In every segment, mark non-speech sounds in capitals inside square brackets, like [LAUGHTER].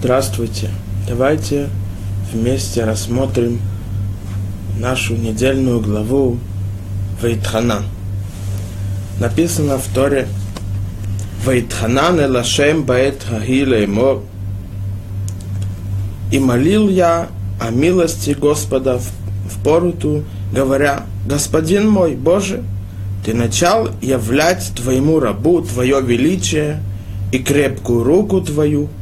Здравствуйте. Давайте вместе рассмотрим нашу недельную главу Вейтхана. Написано в Торе Вейтханан элашем баэт хагиле мор. И молил я о милости Господа в, в поруту, говоря, Господин мой, Боже, Ты начал являть Твоему рабу Твое величие и крепкую руку Твою –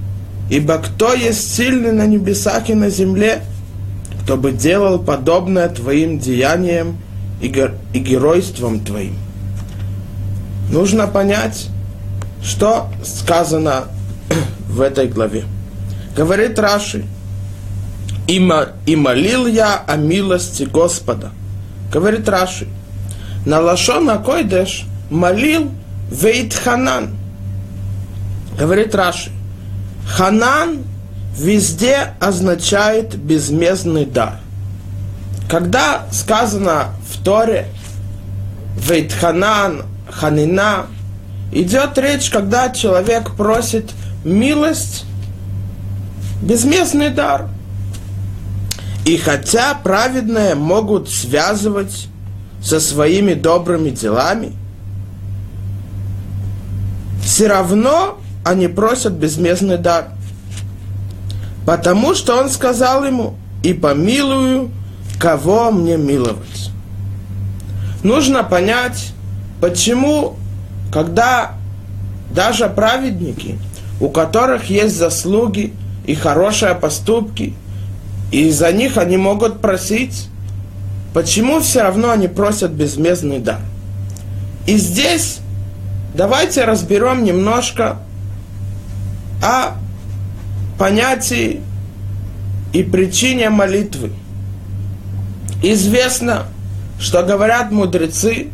Ибо кто есть сильный на небесах и на земле, кто бы делал подобное твоим деяниям и, гер- и геройством твоим? Нужно понять, что сказано [CLEARS THROAT] в этой главе. Говорит Раши, и, мо- и молил я о милости Господа. Говорит Раши, на Лашона Койдеш молил Вейтханан. Говорит Раши, Ханан везде означает безмездный дар. Когда сказано в Торе Вейтханан, Ханина, идет речь, когда человек просит милость, безместный дар. И хотя праведные могут связывать со своими добрыми делами, все равно они просят безмездный дар. Потому что он сказал ему, и помилую, кого мне миловать. Нужно понять, почему, когда даже праведники, у которых есть заслуги и хорошие поступки, и за них они могут просить, почему все равно они просят безмездный дар. И здесь давайте разберем немножко о понятии и причине молитвы. Известно, что говорят мудрецы,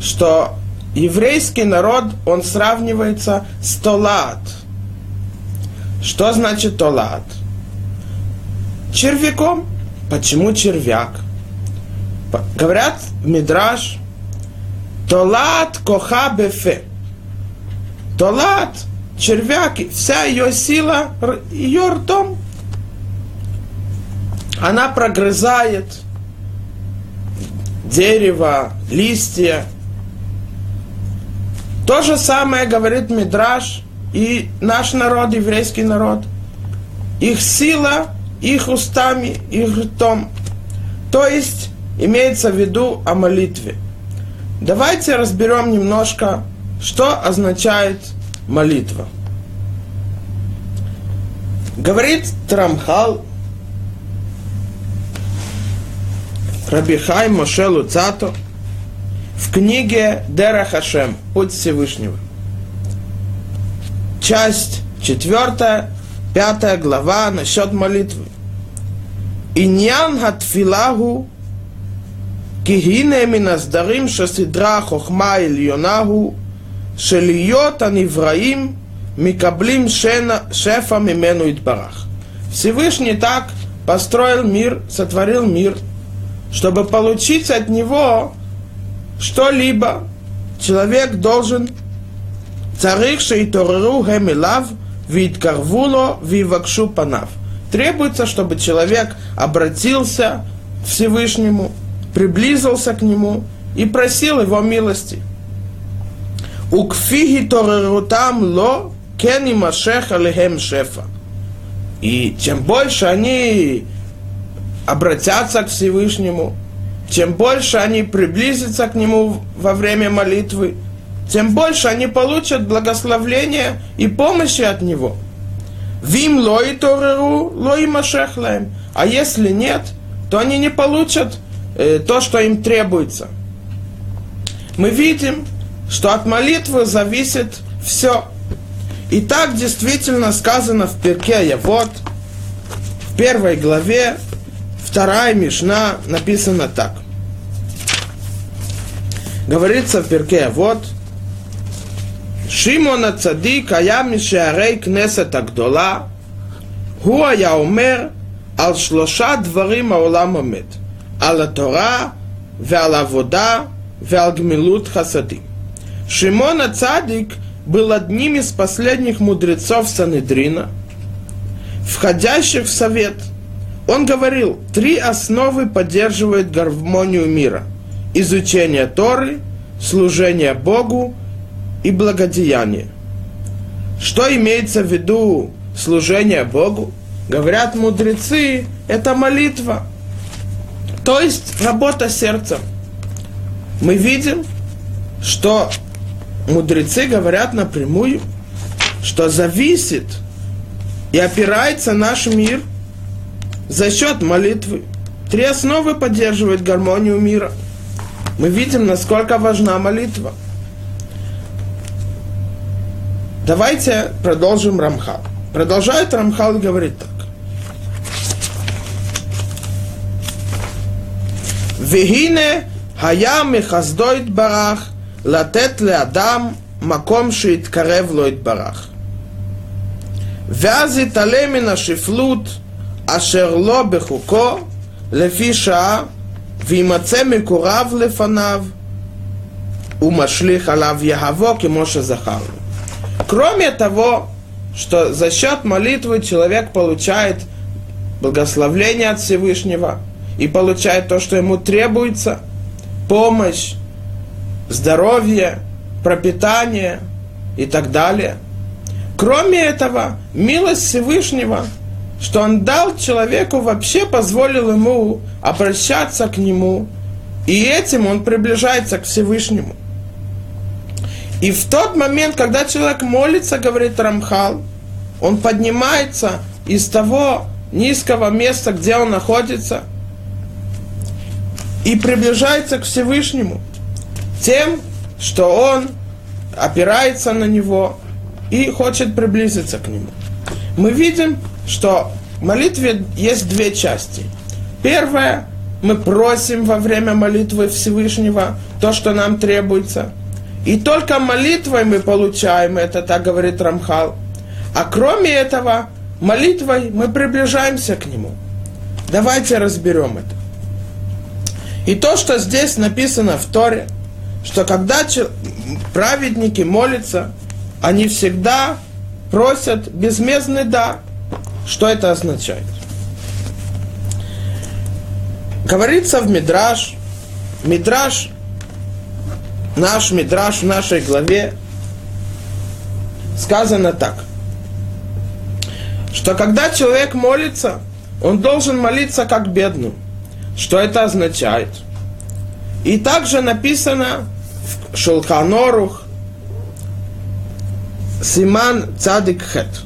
что еврейский народ, он сравнивается с Толат. Что значит Толат? Червяком. Почему червяк? Говорят Мидраш, Толат коха бефе. Толат червяк, вся ее сила, ее ртом. Она прогрызает дерево, листья. То же самое говорит Мидраш и наш народ, еврейский народ. Их сила, их устами, их ртом. То есть имеется в виду о молитве. Давайте разберем немножко, что означает молитва. Говорит Трамхал, Рабихай Моше Луцато в книге Дера Хашем, Путь Всевышнего. Часть четвертая, пятая глава насчет молитвы. Иньян хатфилагу кихине миназдарим шасидра хохма ильонаху шелиот анивраим микаблим шефа мимену идбарах. Всевышний так построил мир, сотворил мир, чтобы получить от него что-либо, человек должен царих шейтореру гемилав виткарвуло вивакшу панав. Требуется, чтобы человек обратился к Всевышнему, приблизился к нему и просил его милости. Укфиги торерутам ло кени машех алихем шефа. И чем больше они обратятся к Всевышнему, чем больше они приблизятся к Нему во время молитвы, тем больше они получат благословления и помощи от Него. Вим лой тореру, лой машехлаем. А если нет, то они не получат э, то, что им требуется. Мы видим, что от молитвы зависит все. И так действительно сказано в Перке вот в первой главе, вторая Мишна написана так. Говорится в Перке вот Шимон Ацадик, Ая Мишарей Кнесет Агдола, Хуа Я Яумер, Ал Шлоша Дварим Аулам Амет, Ал Тора, Веал Авода, Веал Гмилут Хасадим. Шимона Цадик был одним из последних мудрецов Санедрина, входящих в совет. Он говорил, три основы поддерживают гармонию мира. Изучение Торы, служение Богу и благодеяние. Что имеется в виду служение Богу? Говорят мудрецы, это молитва. То есть работа сердца. Мы видим, что мудрецы говорят напрямую, что зависит и опирается наш мир за счет молитвы. Три основы поддерживают гармонию мира. Мы видим, насколько важна молитва. Давайте продолжим Рамхал. Продолжает Рамхал и говорит так. Вегине хая мехаздойт барах – לתת לאדם מקום שיתקרב לו יתברך. ואז יתעלה מן השפלות אשר לא בחוקו לפי שעה וימצא מקורב לפניו ומשליך עליו יהבו כמו שזכרנו. Кроме того, что за счет молитвы человек получает благословление от Всевышнего и получает то, что ему требуется, помощь, здоровье, пропитание и так далее. Кроме этого, милость Всевышнего, что Он дал человеку, вообще позволил ему обращаться к Нему, и этим он приближается к Всевышнему. И в тот момент, когда человек молится, говорит Рамхал, он поднимается из того низкого места, где он находится, и приближается к Всевышнему тем, что он опирается на него и хочет приблизиться к нему. Мы видим, что в молитве есть две части. Первая, мы просим во время молитвы Всевышнего то, что нам требуется. И только молитвой мы получаем это, так говорит Рамхал. А кроме этого, молитвой мы приближаемся к Нему. Давайте разберем это. И то, что здесь написано в Торе – что когда праведники молятся, они всегда просят безмездный дар. Что это означает? Говорится в Мидраш, Мидраш, наш Мидраш в нашей главе, сказано так, что когда человек молится, он должен молиться как бедным. Что это означает? И также написано в Шелханорух Симан Цадик Хет.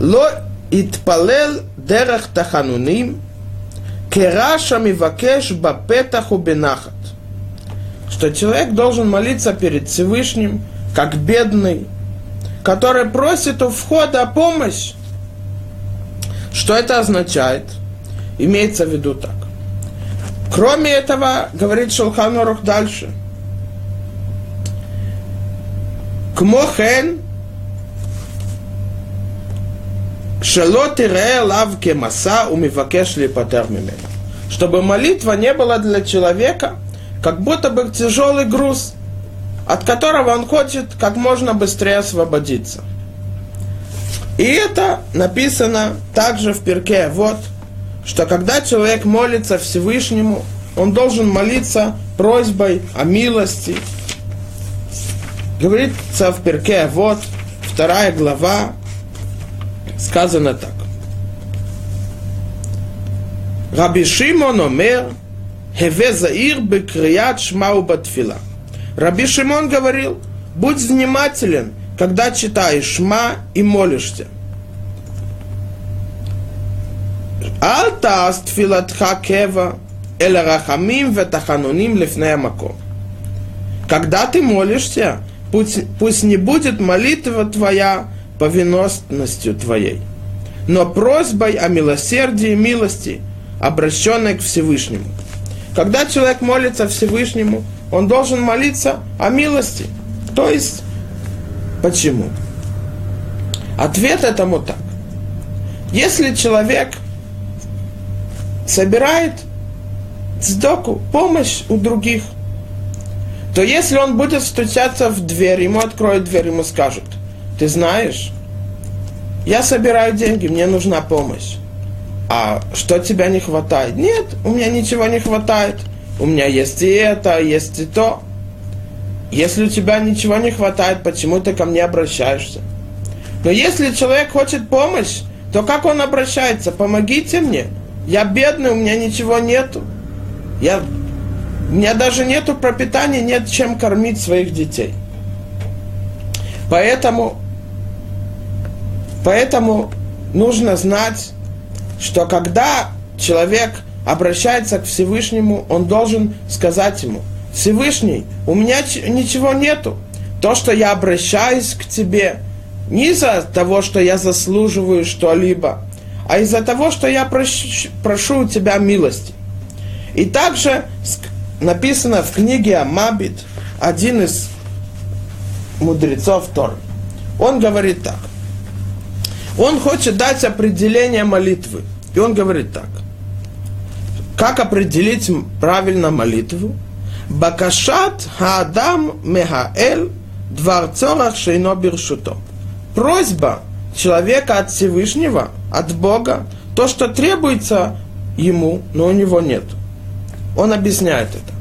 Ло Итпалел Дерах Тахануним Кераша Мивакеш Бапетаху Бенахат. Что человек должен молиться перед Всевышним, как бедный, который просит у входа помощь. Что это означает? Имеется в виду так. Кроме этого, говорит Шулханорух дальше. Кмохен шелот тире лавке маса умивакешли липатер Чтобы молитва не была для человека, как будто бы тяжелый груз, от которого он хочет как можно быстрее освободиться. И это написано также в перке. Вот – что когда человек молится Всевышнему, он должен молиться просьбой о милости. Говорится в перке, вот, вторая глава, сказано так. Раби Шимон омер, Хеве заир бекрият шмау батфила. Раби Шимон говорил, будь внимателен, когда читаешь шма и молишься – אל תעש תפילתך קבע, אלא רחמים ותחנונים לפני המקום. Когда ты молишься, пусть, пусть не будет молитва твоя повинностностью твоей, но просьбой о милосердии и милости, обращенной к Всевышнему. Когда человек молится Всевышнему, он должен молиться о милости. То есть, почему? Ответ этому так. Если человек собирает сдоку, помощь у других, то если он будет стучаться в дверь, ему откроют дверь, ему скажут, ты знаешь, я собираю деньги, мне нужна помощь. А что тебя не хватает? Нет, у меня ничего не хватает. У меня есть и это, есть и то. Если у тебя ничего не хватает, почему ты ко мне обращаешься? Но если человек хочет помощь, то как он обращается? Помогите мне. Я бедный, у меня ничего нету. Я, у меня даже нету пропитания, нет чем кормить своих детей. Поэтому, поэтому нужно знать, что когда человек обращается к Всевышнему, он должен сказать ему, Всевышний, у меня ничего нету. То, что я обращаюсь к тебе, не из-за того, что я заслуживаю что-либо, а из-за того, что я прошу, прошу у тебя милости. И также написано в книге Амабит, один из мудрецов Тор. Он говорит так. Он хочет дать определение молитвы. И он говорит так. Как определить правильно молитву? Бакашат хаадам мегаэль дворцорах шейно биршуто. Просьба человека от Всевышнего, от Бога, то, что требуется ему, но у него нет. Он объясняет это.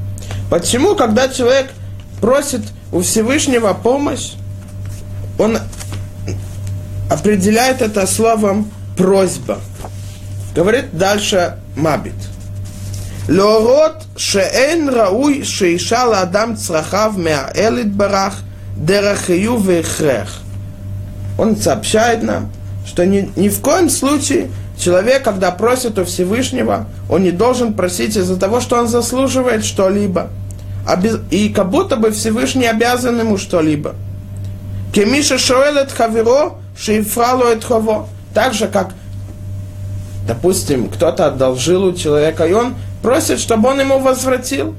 Почему, когда человек просит у Всевышнего помощь, он определяет это словом просьба. Говорит дальше Мабит. Лорот шеэн рауй шеишал адам црахав меаэлит барах дерахию вехрех. Он сообщает нам, что ни, ни в коем случае человек, когда просит у Всевышнего, он не должен просить из-за того, что он заслуживает что-либо. И как будто бы Всевышний обязан ему что-либо. Кемиша шоэлет хаверо, шейфрало эт хаво. Так же, как, допустим, кто-то одолжил у человека, и он просит, чтобы он ему возвратил.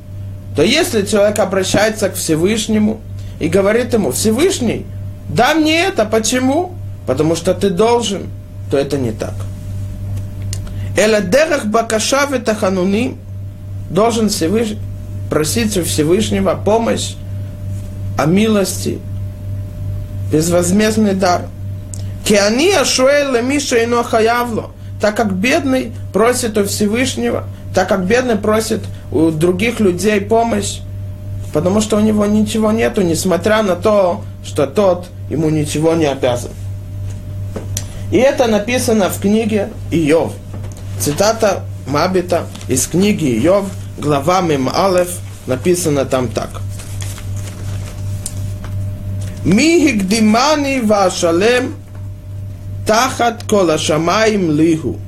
То если человек обращается к Всевышнему и говорит ему, Всевышний, да мне это, почему? Потому что ты должен, то это не так. Эладерах бакаша ветахануни должен Всевыш... просить у Всевышнего помощь о милости, безвозмездный дар. Киани ашуэле миша ино хаявло, так как бедный просит у Всевышнего, так как бедный просит у других людей помощь, потому что у него ничего нету, несмотря на то, что тот ему ничего не обязан. И это написано в книге Иов. Цитата Мабита из книги Иов, глава Мим Алеф, написано там так. Ми гигдимани вашалем тахат кола шамаим лиху.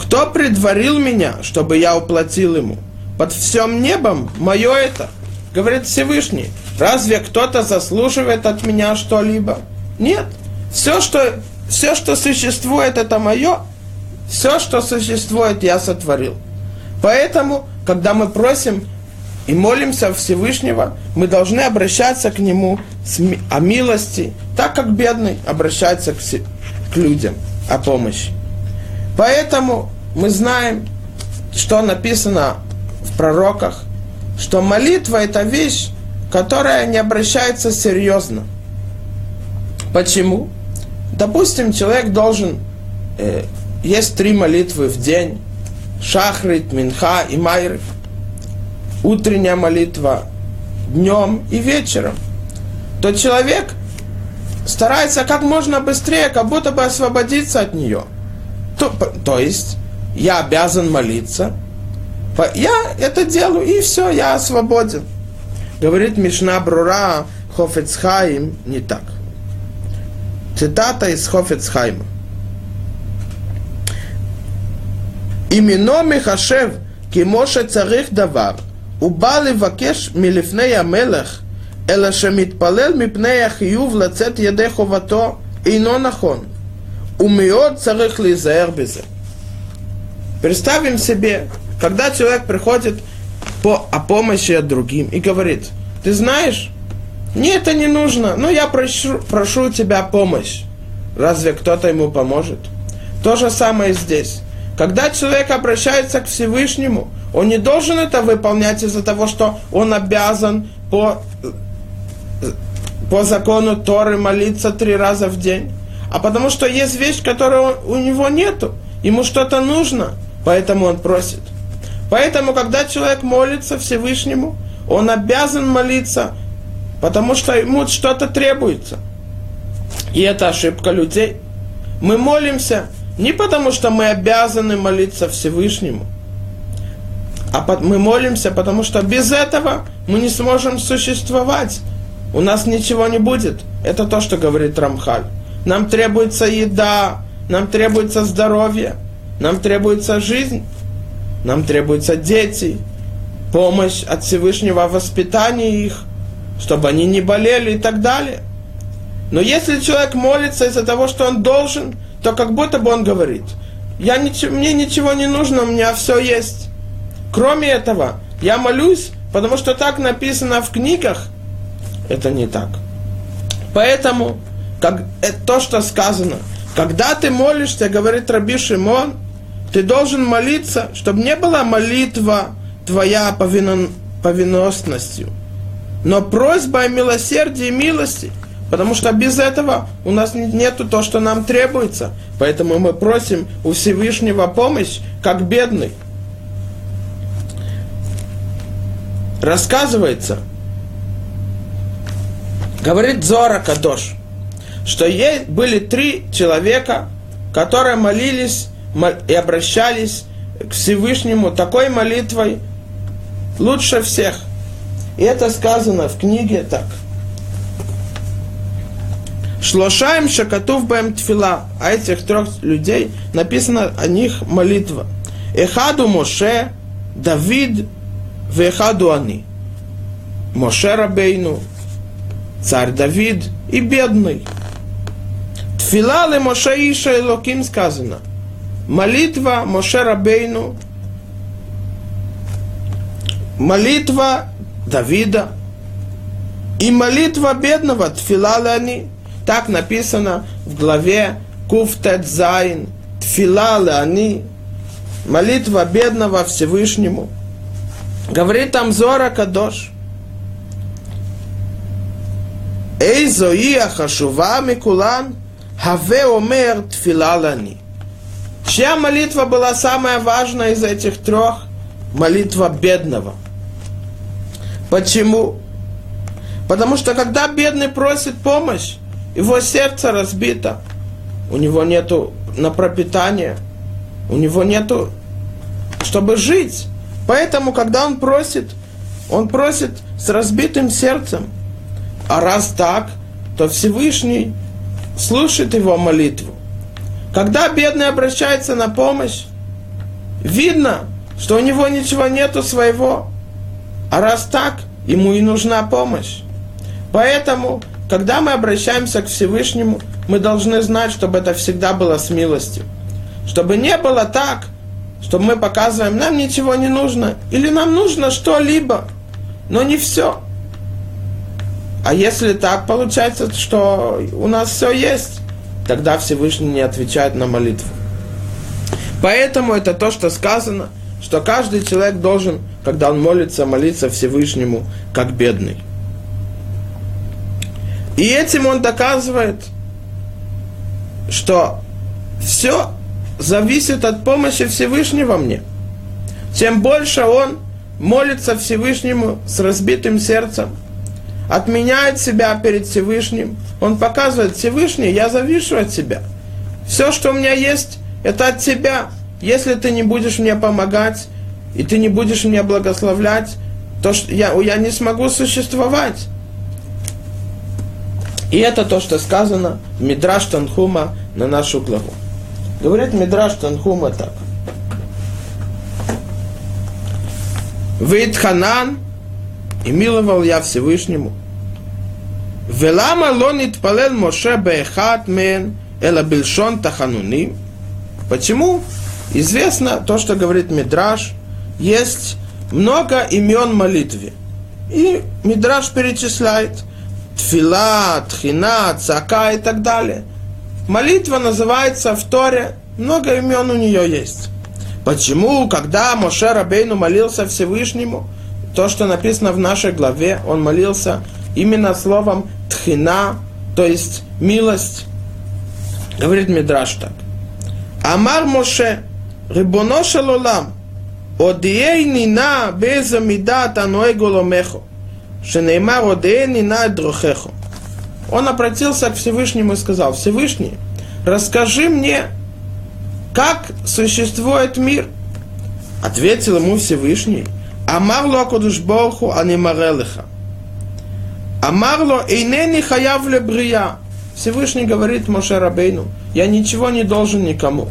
Кто предварил меня, чтобы я уплатил ему? Под всем небом мое это, говорит Всевышний. Разве кто-то заслуживает от меня что-либо? Нет. Все, что, все, что существует, это мое. Все, что существует, я сотворил. Поэтому, когда мы просим и молимся Всевышнего, мы должны обращаться к Нему о милости, так как бедный обращается к людям о помощи. Поэтому мы знаем, что написано в пророках, что молитва – это вещь, которая не обращается серьезно. Почему? Допустим, человек должен... Э, есть три молитвы в день. Шахрит, Минха и Майры. Утренняя молитва днем и вечером. То человек старается как можно быстрее, как будто бы освободиться от нее. То, то есть я обязан молиться, я это делаю, и все, я свободен. Говорит Мишна Брура Хофецхайм не так. Цитата из Хофецхайма. Именно Михашев, כמשה צריך דבר, הוא בא לבקש מלפני המלך, אלא שמתפלל מפני החיוב לצאת ידי חובתו, אינו נכון. ומאוד צריך להיזהר בזה. Представим себе, когда человек приходит по, о помощи от другим и говорит, ты знаешь, мне это не нужно, но я прошу, прошу тебя помощь. Разве кто-то ему поможет? То же самое здесь. Когда человек обращается к Всевышнему, он не должен это выполнять из-за того, что он обязан по, по закону Торы молиться три раза в день. а потому что есть вещь, которой у него нету. Ему что-то нужно, поэтому он просит. Поэтому, когда человек молится Всевышнему, он обязан молиться, потому что ему что-то требуется. И это ошибка людей. Мы молимся не потому, что мы обязаны молиться Всевышнему, а мы молимся, потому что без этого мы не сможем существовать. У нас ничего не будет. Это то, что говорит Рамхаль. Нам требуется еда, нам требуется здоровье, нам требуется жизнь. Нам требуются дети, помощь от Всевышнего воспитания их, чтобы они не болели и так далее. Но если человек молится из-за того, что он должен, то как будто бы он говорит, я ничего, мне ничего не нужно, у меня все есть. Кроме этого, я молюсь, потому что так написано в книгах. Это не так. Поэтому, как, это то, что сказано, когда ты молишься, говорит Раби Шимон, ты должен молиться, чтобы не была молитва твоя повинностностью, но просьба о милосердии и милости, потому что без этого у нас нету то, что нам требуется. Поэтому мы просим у Всевышнего помощь, как бедный. Рассказывается, говорит Зора Кадош, что были три человека, которые молились и обращались к Всевышнему такой молитвой лучше всех. И это сказано в книге так. Шлошаем шакатув бэм тфила. А этих трех людей написано о них молитва. Эхаду Моше, Давид, Вехаду Ани. Моше Рабейну, царь Давид и бедный. Тфила ле Моше Иша Локим сказано – молитва Моше Рабейну, молитва Давида и молитва бедного Тфилалани. Так написано в главе Куфтет Зайн. Тфилалани. Молитва бедного Всевышнему. Говорит там Зора Кадош. Эй, зоия хашува микулан, хаве омер тфилалани. Чья молитва была самая важная из этих трех? Молитва бедного. Почему? Потому что когда бедный просит помощь, его сердце разбито, у него нету на пропитание, у него нету, чтобы жить. Поэтому, когда он просит, он просит с разбитым сердцем. А раз так, то Всевышний слушает его молитву. Когда бедный обращается на помощь, видно, что у него ничего нету своего. А раз так, ему и нужна помощь. Поэтому, когда мы обращаемся к Всевышнему, мы должны знать, чтобы это всегда было с милостью. Чтобы не было так, чтобы мы показываем, нам ничего не нужно, или нам нужно что-либо, но не все. А если так получается, что у нас все есть, тогда Всевышний не отвечает на молитву. Поэтому это то, что сказано, что каждый человек должен, когда он молится, молиться Всевышнему, как бедный. И этим он доказывает, что все зависит от помощи Всевышнего мне. Чем больше он молится Всевышнему с разбитым сердцем, отменяет себя перед Всевышним, он показывает, Всевышний, я завишу от тебя. Все, что у меня есть, это от тебя. Если ты не будешь мне помогать, и ты не будешь меня благословлять, то я, я не смогу существовать. И это то, что сказано в Мидраш Танхума на нашу главу. Говорит Мидраш Танхума так. Вид Ханан, и миловал я Всевышнему, Велама лонит палел Моше бехат мен эла бельшон тахануни. Почему? Известно то, что говорит Мидраш. Есть много имен молитвы. И Мидраш перечисляет тфила, тхина, цака и так далее. Молитва называется в Торе, много имен у нее есть. Почему, когда Моше Рабейну молился Всевышнему, то, что написано в нашей главе, он молился именно словом тхина, то есть милость. Говорит Мидраш так. Амар Моше, Рибоно Шалолам, Одией нина беза мидат ануэгу ломехо, Шенеймар одией нина дрохехо. Он обратился к Всевышнему и сказал, Всевышний, расскажи мне, как существует мир. Ответил ему Всевышний, Амарло Акудушборху Анимарелиха. Амарло Эйнени Хаяв Лебрия. Всевышний говорит Моше Рабейну, я ничего не должен никому.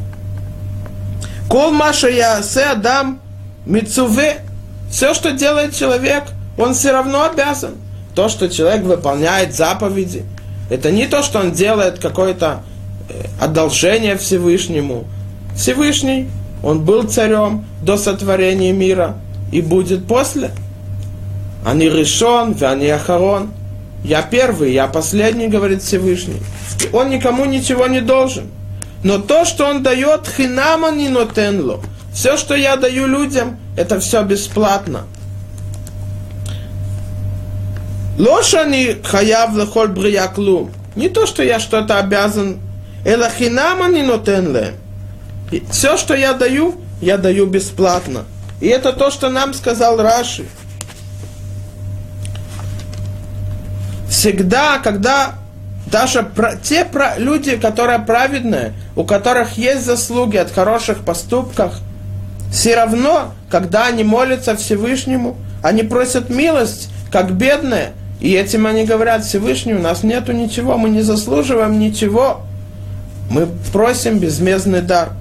Кол Маша я се Адам Мицуве. Все, что делает человек, он все равно обязан. То, что человек выполняет заповеди, это не то, что он делает какое-то э, одолжение Всевышнему. Всевышний, он был царем до сотворения мира и будет после. Они решен, они ахарон. Я первый, я последний, говорит Всевышний. Он никому ничего не должен. Но то, что он дает, хинама не нотенло. Все, что я даю людям, это все бесплатно. Лошани хаяв лехоль брияклу. Не то, что я что-то обязан. Элахинама не нотенле. Все, что я даю, я даю бесплатно. И это то, что нам сказал Раши. Всегда, когда даже про, те про, люди, которые праведные, у которых есть заслуги от хороших поступков, все равно, когда они молятся Всевышнему, они просят милость, как бедные, и этим они говорят, Всевышний, у нас нету ничего, мы не заслуживаем ничего. Мы просим безмездный дар.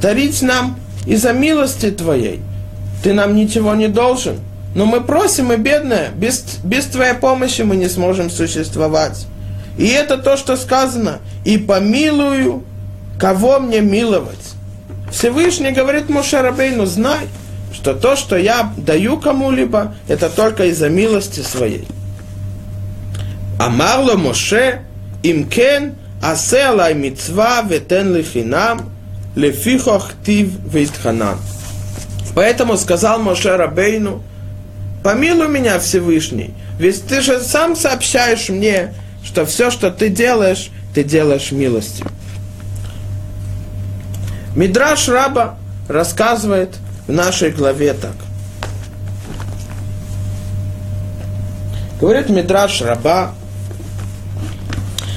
Дарить нам из-за милости Твоей. Ты нам ничего не должен. Но мы просим, и бедные, без, без Твоей помощи мы не сможем существовать. И это то, что сказано. И помилую, кого мне миловать. Всевышний говорит Моше Рабейну, знай, что то, что я даю кому-либо, это только из-за милости своей. Амарло Моше, имкен, асе алай ветен лихинам, лефихох тив вейтханан. Поэтому сказал Моше Рабейну, помилуй меня, Всевышний, ведь ты же сам сообщаешь мне, что все, что ты делаешь, ты делаешь милостью. Мидраш Раба рассказывает в нашей главе так. Говорит Мидраш Раба,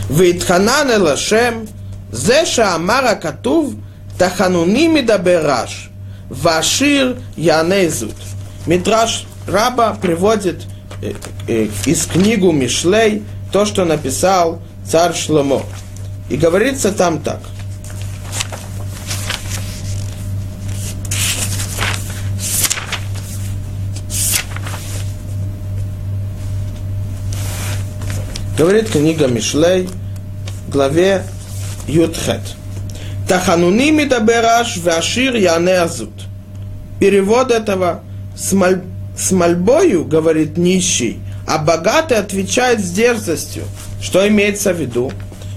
Витханан Элашем, Зеша Амара Катув, Тахануни Мидабераш, Вашир Янезут. Мидраш Раба приводит э, э, из книгу Мишлей то, что написал царь Шломо. И говорится там так. Говорит книга Мишлей, главе Ютхет. Тахануни мидабераш вашир яне азут. Перевод этого с, моль, с мольбою, говорит нищий, а богатый отвечает с дерзостью. Что имеется в виду?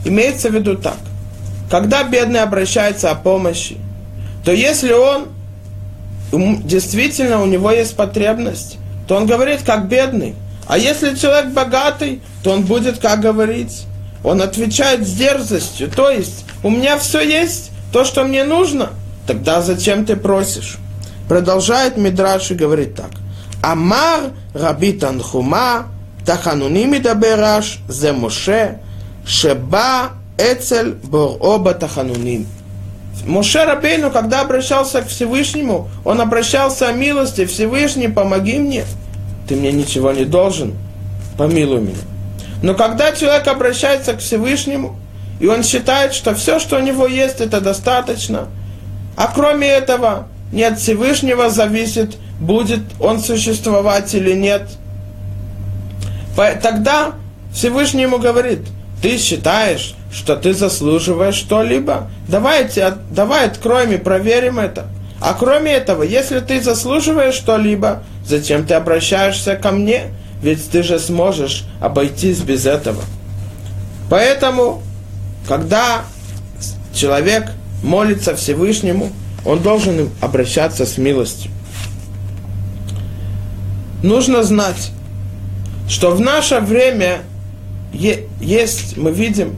Имеется в виду так. Когда бедный обращается о помощи, то если он действительно у него есть потребность, то он говорит как бедный. А если человек богатый, то он будет как говорить. Он отвечает с дерзостью. То есть, у меня все есть, то, что мне нужно. Тогда зачем ты просишь? Продолжает Мидраш и говорит так. Амар Раби Танхума, Тахануни Мидабераш, Зе Моше, Шеба Эцель Бороба Тахануним. Моше Рабейну, когда обращался к Всевышнему, он обращался о милости. Всевышний, помоги мне. Ты мне ничего не должен. Помилуй меня. Но когда человек обращается к Всевышнему, и он считает, что все, что у него есть, это достаточно, а кроме этого, не от Всевышнего зависит, будет он существовать или нет, тогда Всевышний ему говорит, ты считаешь, что ты заслуживаешь что-либо? Давайте, давай откроем и проверим это. А кроме этого, если ты заслуживаешь что-либо, зачем ты обращаешься ко мне? Ведь ты же сможешь обойтись без этого. Поэтому, когда человек молится Всевышнему, он должен обращаться с милостью. Нужно знать, что в наше время есть, мы видим,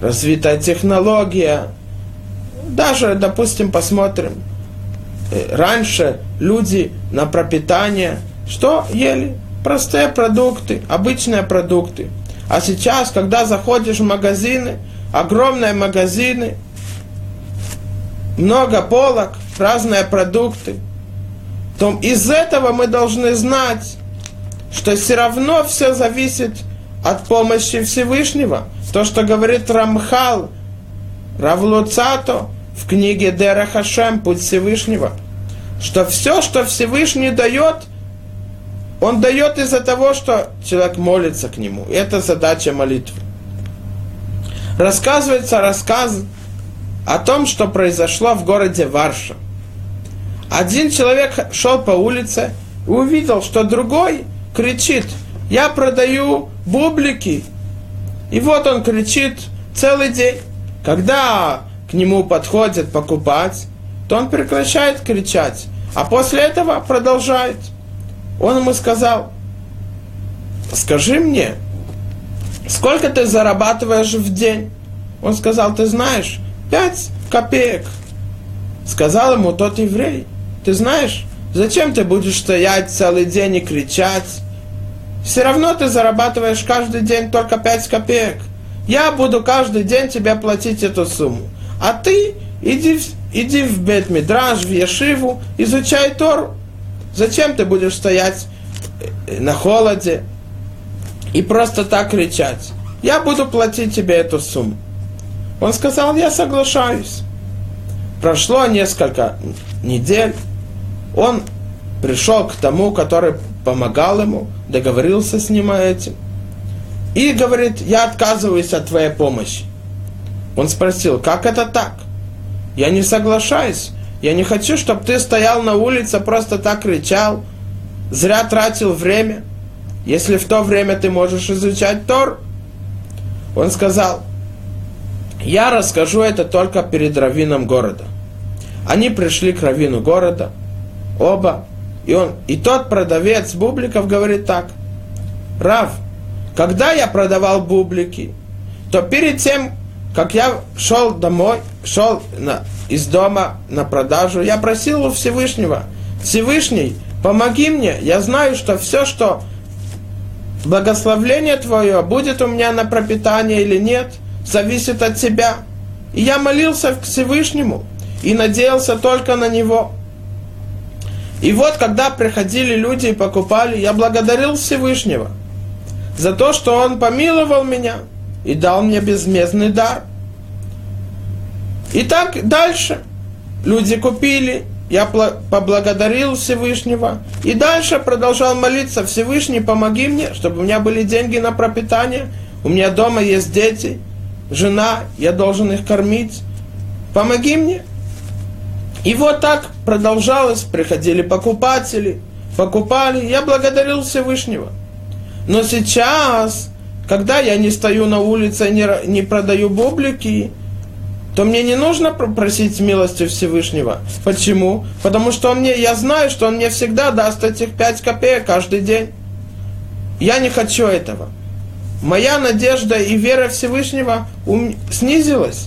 развитая технология. Даже, допустим, посмотрим, э, раньше люди на пропитание что ели? Простые продукты, обычные продукты. А сейчас, когда заходишь в магазины, огромные магазины, много полок, разные продукты, то из этого мы должны знать, что все равно все зависит от помощи Всевышнего. То, что говорит Рамхал, Равлуцато в книге Дера Хашем, Путь Всевышнего, что все, что Всевышний дает, он дает из-за того, что человек молится к нему. Это задача молитвы. Рассказывается рассказ о том, что произошло в городе Варша. Один человек шел по улице и увидел, что другой кричит, я продаю бублики. И вот он кричит целый день. Когда к нему подходит покупать, то он прекращает кричать, а после этого продолжает. Он ему сказал, скажи мне, сколько ты зарабатываешь в день? Он сказал, ты знаешь, пять копеек. Сказал ему тот еврей, ты знаешь, зачем ты будешь стоять целый день и кричать? Все равно ты зарабатываешь каждый день только пять копеек. Я буду каждый день тебе платить эту сумму. А ты иди, иди в бет в Ешиву, изучай Тору. Зачем ты будешь стоять э, на холоде и просто так кричать? Я буду платить тебе эту сумму. Он сказал, я соглашаюсь. Прошло несколько недель. Он пришел к тому, который помогал ему, договорился с ним о этом. И говорит, я отказываюсь от твоей помощи. Он спросил, как это так? Я не соглашаюсь. Я не хочу, чтобы ты стоял на улице, просто так кричал, зря тратил время, если в то время ты можешь изучать Тор. Он сказал, я расскажу это только перед раввином города. Они пришли к раввину города, оба, и, он, и тот продавец бубликов говорит так, Рав, когда я продавал бублики, то перед тем, как я шел домой, шел на, из дома на продажу, я просил у Всевышнего, Всевышний, помоги мне, я знаю, что все, что благословление Твое будет у меня на пропитание или нет, зависит от Тебя. И я молился к Всевышнему и надеялся только на Него. И вот, когда приходили люди и покупали, я благодарил Всевышнего за то, что Он помиловал меня и дал мне безмездный дар. И так дальше. Люди купили, я поблагодарил Всевышнего. И дальше продолжал молиться, Всевышний, помоги мне, чтобы у меня были деньги на пропитание. У меня дома есть дети, жена, я должен их кормить. Помоги мне. И вот так продолжалось, приходили покупатели, покупали, я благодарил Всевышнего. Но сейчас, когда я не стою на улице, не, не продаю бублики, то мне не нужно просить милости Всевышнего. Почему? Потому что он мне, я знаю, что он мне всегда даст этих пять копеек каждый день. Я не хочу этого. Моя надежда и вера Всевышнего снизилась.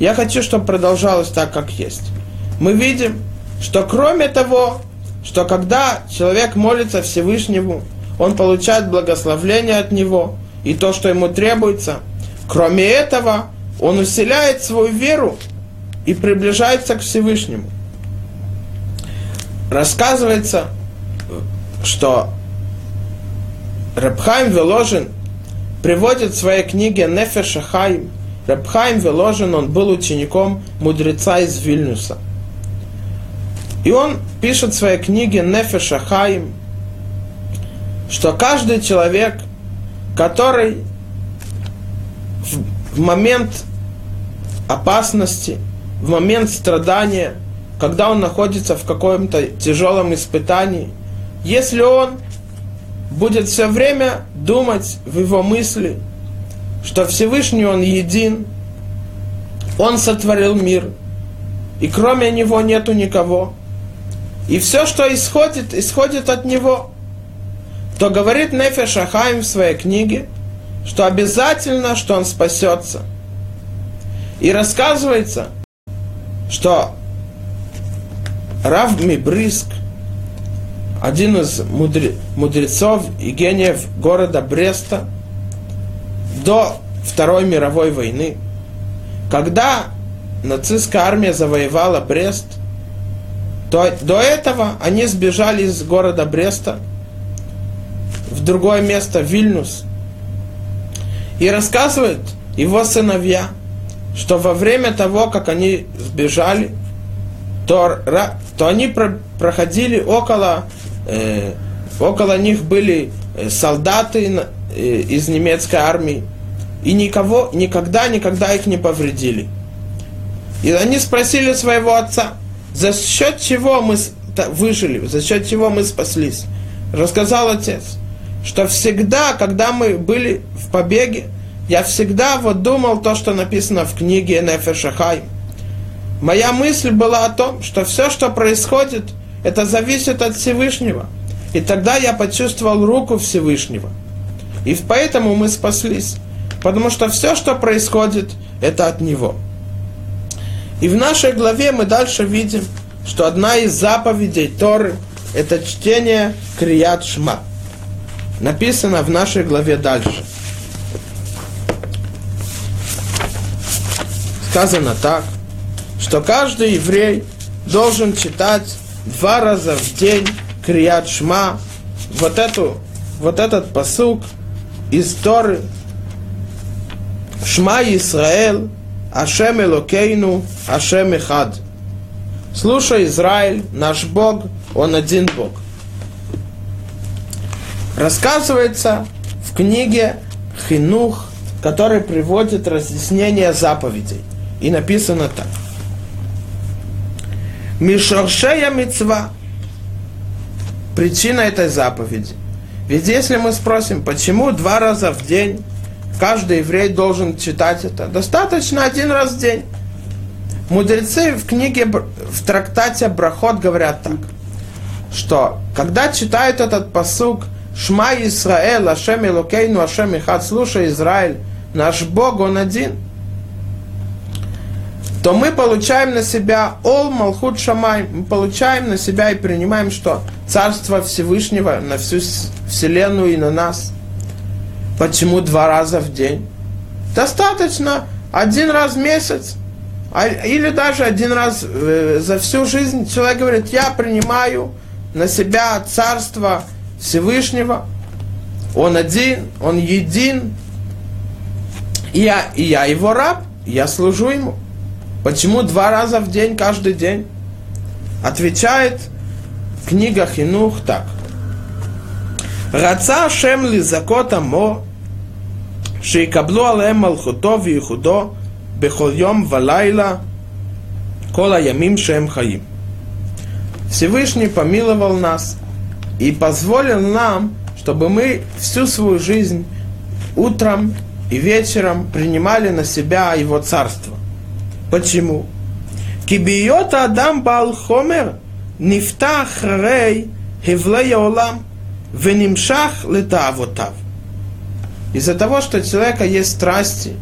Я хочу, чтобы продолжалось так, как есть мы видим, что кроме того, что когда человек молится Всевышнему, он получает благословление от него и то, что ему требуется. Кроме этого, он усиляет свою веру и приближается к Всевышнему. Рассказывается, что Рабхайм Веложин приводит в своей книге Нефеша Хайм. Рабхайм Веложин, он был учеником мудреца из Вильнюса – и он пишет в своей книге Нефеша Хаим, что каждый человек, который в момент опасности, в момент страдания, когда он находится в каком-то тяжелом испытании, если он будет все время думать в его мысли, что Всевышний Он един, Он сотворил мир, и кроме Него нету никого – и все, что исходит, исходит от него, то говорит Нефеш Ахаим в своей книге, что обязательно, что он спасется. И рассказывается, что Рав Мибриск, один из мудре, мудрецов и гениев города Бреста, до Второй мировой войны, когда нацистская армия завоевала Брест, то до этого они сбежали из города Бреста в другое место, Вильнюс. И рассказывают его сыновья, что во время того, как они сбежали, то, то они про, проходили около, э, около них были э, солдаты э, из немецкой армии, и никого, никогда, никогда их не повредили. И они спросили своего отца, за счет чего мы выжили, за счет чего мы спаслись. Рассказал отец, что всегда, когда мы были в побеге, я всегда вот думал то, что написано в книге Нефешахай. Моя мысль была о том, что все, что происходит, это зависит от Всевышнего. И тогда я почувствовал руку Всевышнего. И поэтому мы спаслись. Потому что все, что происходит, это от Него. И в нашей главе мы дальше видим, что одна из заповедей Торы – это чтение Крият Шма. Написано в нашей главе дальше. Сказано так, что каждый еврей должен читать два раза в день Крият Шма, вот, эту, вот этот посук из Торы, Шма Исраэль, Ашем Элокейну, Ашем Ихад. Слушай, Израиль, наш Бог, Он один Бог. Рассказывается в книге Хинух, который приводит разъяснение заповедей. И написано так. Мишоршея мецва. Причина этой заповеди. Ведь если мы спросим, почему два раза в день Каждый еврей должен читать это. Достаточно один раз в день. Мудрецы в книге, в трактате Брахот говорят так, что когда читают этот посук Шма Исраэл, Ашем Илокейну, Ашем Ихад, слушай, Израиль, наш Бог, Он один, то мы получаем на себя Ол Малхут Шамай, мы получаем на себя и принимаем, что Царство Всевышнего на всю Вселенную и на нас – Почему два раза в день? Достаточно один раз в месяц. А, или даже один раз э, за всю жизнь человек говорит, я принимаю на себя царство Всевышнего. Он один, он един. Я, и я его раб, я служу ему. Почему два раза в день, каждый день? Отвечает книга Хинух так. Раца Шем Лизакот Амо שיקבלו עליהם מלכותו וייחודו בכל יום ולילה, כל הימים שהם חיים. Всевышний помиловал нас и позволил нам, чтобы мы всю свою жизнь утром и вечером принимали на себя его царство. Почему? Кибиота Адам Бал Хомер нифтах рей хевлея олам венимшах летавотав из-за того, что у человека есть страсти.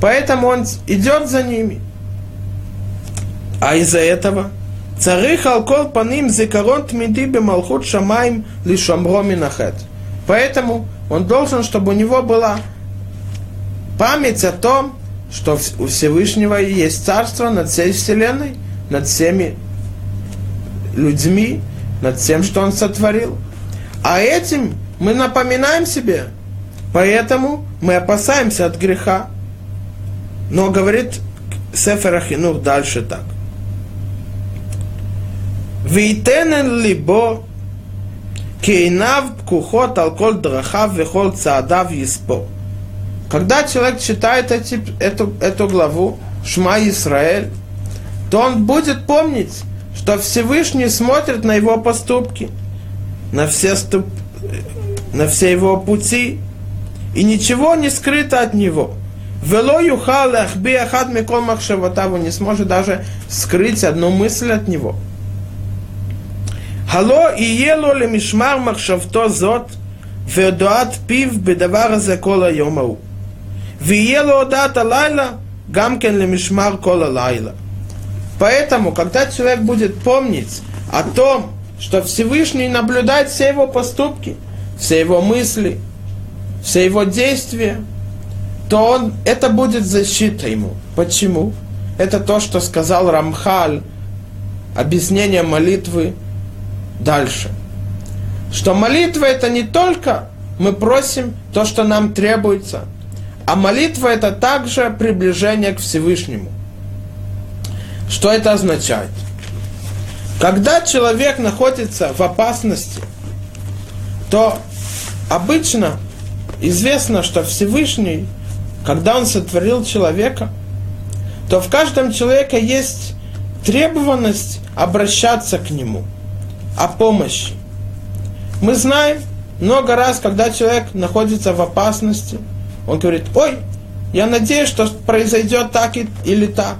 Поэтому он идет за ними. А из-за этого царих алкол по ним зикарон тмиди бемалхут шамаем лишамро минахет. Поэтому он должен, чтобы у него была память о том, что у Всевышнего есть царство над всей вселенной, над всеми людьми, над всем, что он сотворил. А этим мы напоминаем себе, Поэтому мы опасаемся от греха. Но говорит Сефер Ахинур дальше так. Вейтенен либо кейнав пкухот алкол драхав вехол цаадав еспо. Когда человек читает эти, эту, эту главу Шма Исраэль, то он будет помнить, что Всевышний смотрит на его поступки, на все, ступ, на все его пути, и ничего не скрыто от него. Вело юхал ахбиахат микомах шевотаву не сможет даже скрыть одну мысль от него. Хало и ело ли мишмар махшавто зот, ведуат пив бедавар за кола йомау. Ви ло дата лайла, гамкен ли мишмар кола лайла. Поэтому, когда человек будет помнить о том, что Всевышний наблюдает все его поступки, все его мысли – все его действия, то он, это будет защита ему. Почему? Это то, что сказал Рамхаль, объяснение молитвы дальше. Что молитва это не только мы просим то, что нам требуется, а молитва это также приближение к Всевышнему. Что это означает? Когда человек находится в опасности, то обычно известно, что Всевышний, когда он сотворил человека, то в каждом человеке есть требованность обращаться к нему о помощи. Мы знаем много раз, когда человек находится в опасности, он говорит, ой, я надеюсь, что произойдет так или так.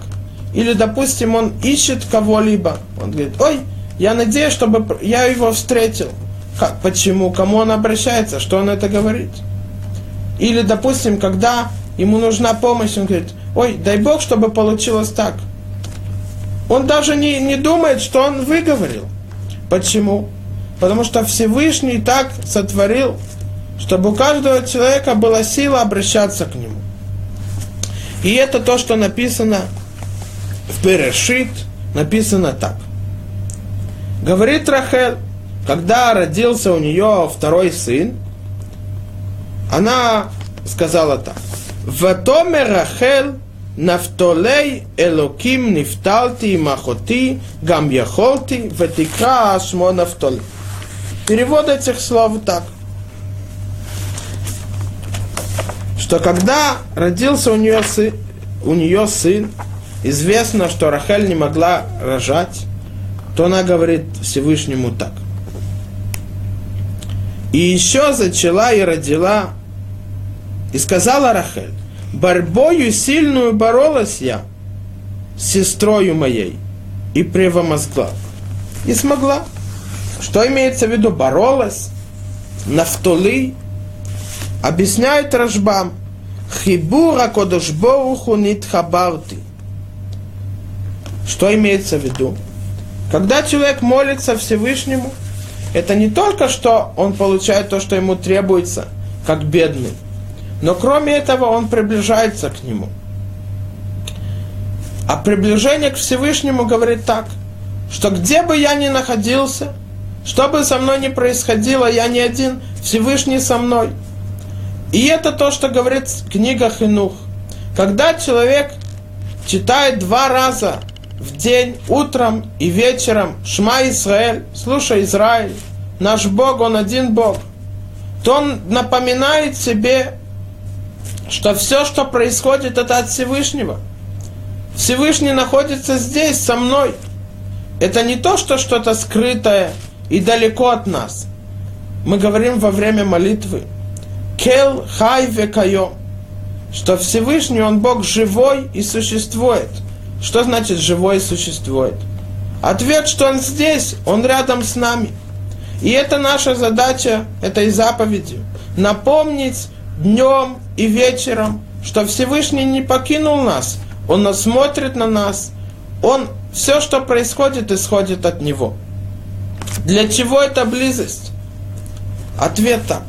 Или, допустим, он ищет кого-либо. Он говорит, ой, я надеюсь, чтобы я его встретил. Как, почему? Кому он обращается? Что он это говорит? Или, допустим, когда ему нужна помощь, он говорит, ой, дай Бог, чтобы получилось так. Он даже не, не думает, что он выговорил. Почему? Потому что Всевышний так сотворил, чтобы у каждого человека была сила обращаться к нему. И это то, что написано в Берешит написано так. Говорит Рахель, когда родился у нее второй сын, она сказала так. Ватоме Рахель Нафтолей Элоким нифталти махоти гам яхолти ветикра шмо нафтолей. Перевод этих слов так. Что когда родился у нее сын, у нее сын известно, что Рахель не могла рожать, то она говорит Всевышнему так. И еще зачала и родила, и сказала Рахель, борьбою сильную боролась я с сестрою моей и превомозгла. И смогла. Что имеется в виду? Боролась. Нафтули. Объясняет Рашбам. Хибура кодошбоуху нитхабарти. Что имеется в виду? Когда человек молится Всевышнему, это не только что он получает то, что ему требуется, как бедный, но кроме этого он приближается к нему. А приближение к Всевышнему говорит так, что где бы я ни находился, что бы со мной ни происходило, я не один, Всевышний со мной. И это то, что говорит книга Хинух. Когда человек читает два раза в день, утром и вечером Шма Израиль, слушай, Израиль, наш Бог, Он один Бог, то Он напоминает себе, что все, что происходит, это от Всевышнего. Всевышний находится здесь, со мной. Это не то, что что-то скрытое и далеко от нас. Мы говорим во время молитвы. Кел хай векайо. Что Всевышний, Он Бог живой и существует – что значит живой существует? Ответ, что он здесь, он рядом с нами. И это наша задача этой заповеди. Напомнить днем и вечером, что Всевышний не покинул нас. Он смотрит на нас. Он, все, что происходит, исходит от Него. Для чего эта близость? Ответ так.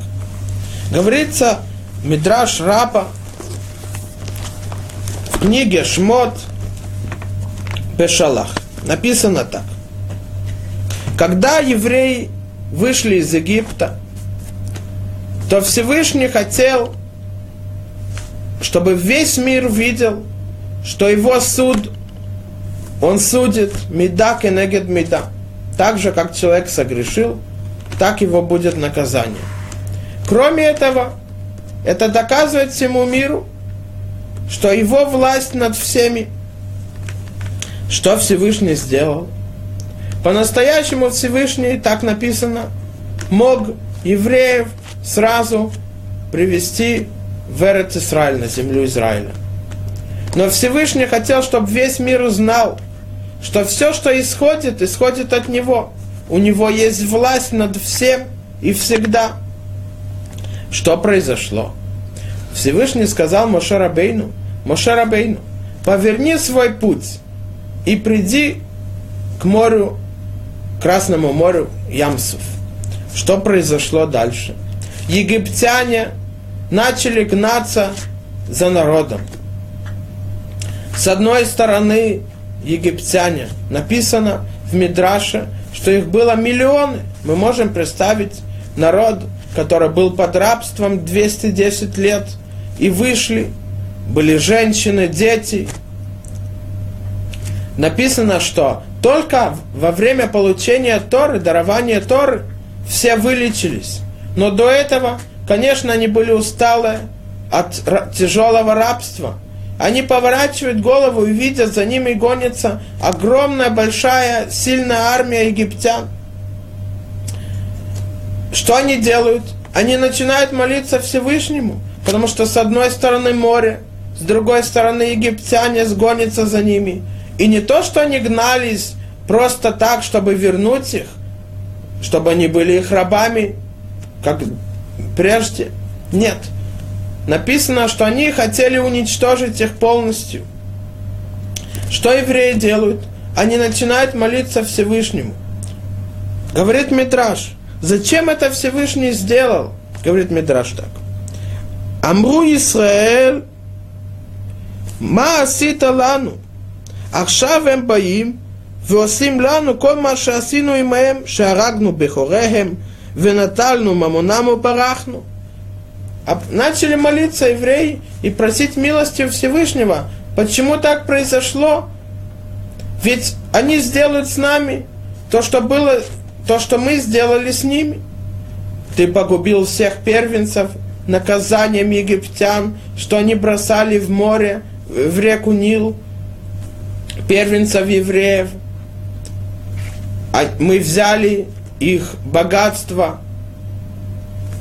Говорится, Мидраш Раба в книге Шмот, Пешалах. Написано так. Когда евреи вышли из Египта, то Всевышний хотел, чтобы весь мир видел, что его суд, он судит меда кенегет меда. Так же, как человек согрешил, так его будет наказание. Кроме этого, это доказывает всему миру, что его власть над всеми что Всевышний сделал? По-настоящему Всевышний, так написано, мог евреев сразу привести в Эрет Израиль, на землю Израиля. Но Всевышний хотел, чтобы весь мир узнал, что все, что исходит, исходит от Него. У Него есть власть над всем и всегда. Что произошло? Всевышний сказал Моше Рабейну, Моше Рабейну, поверни свой путь и приди к морю, Красному морю Ямсов. Что произошло дальше? Египтяне начали гнаться за народом. С одной стороны, египтяне, написано в Мидраше, что их было миллионы. Мы можем представить народ, который был под рабством 210 лет, и вышли, были женщины, дети. Написано, что только во время получения Торы, дарования Торы, все вылечились. Но до этого, конечно, они были усталые от тяжелого рабства. Они поворачивают голову и видят, за ними гонится огромная, большая, сильная армия египтян. Что они делают? Они начинают молиться Всевышнему, потому что с одной стороны море, с другой стороны египтяне сгонятся за ними. И не то, что они гнались просто так, чтобы вернуть их, чтобы они были их рабами, как прежде. Нет. Написано, что они хотели уничтожить их полностью. Что евреи делают? Они начинают молиться Всевышнему. Говорит Митраш, зачем это Всевышний сделал? Говорит Митраш так. Амру Исраэль, ма асита лану, עכשיו הם באים ועושים לנו כל מה שעשינו עמהם, שהרגנו בכוריהם ונטלנו ממונם וברחנו. Начали молиться евреи и просить милости Всевышнего. Почему так произошло? Ведь они сделают с нами то, что было, то, что мы сделали с ними. Ты погубил всех первенцев наказанием египтян, что они бросали в море, в реку Нил, первенцев евреев – а мы взяли их богатство,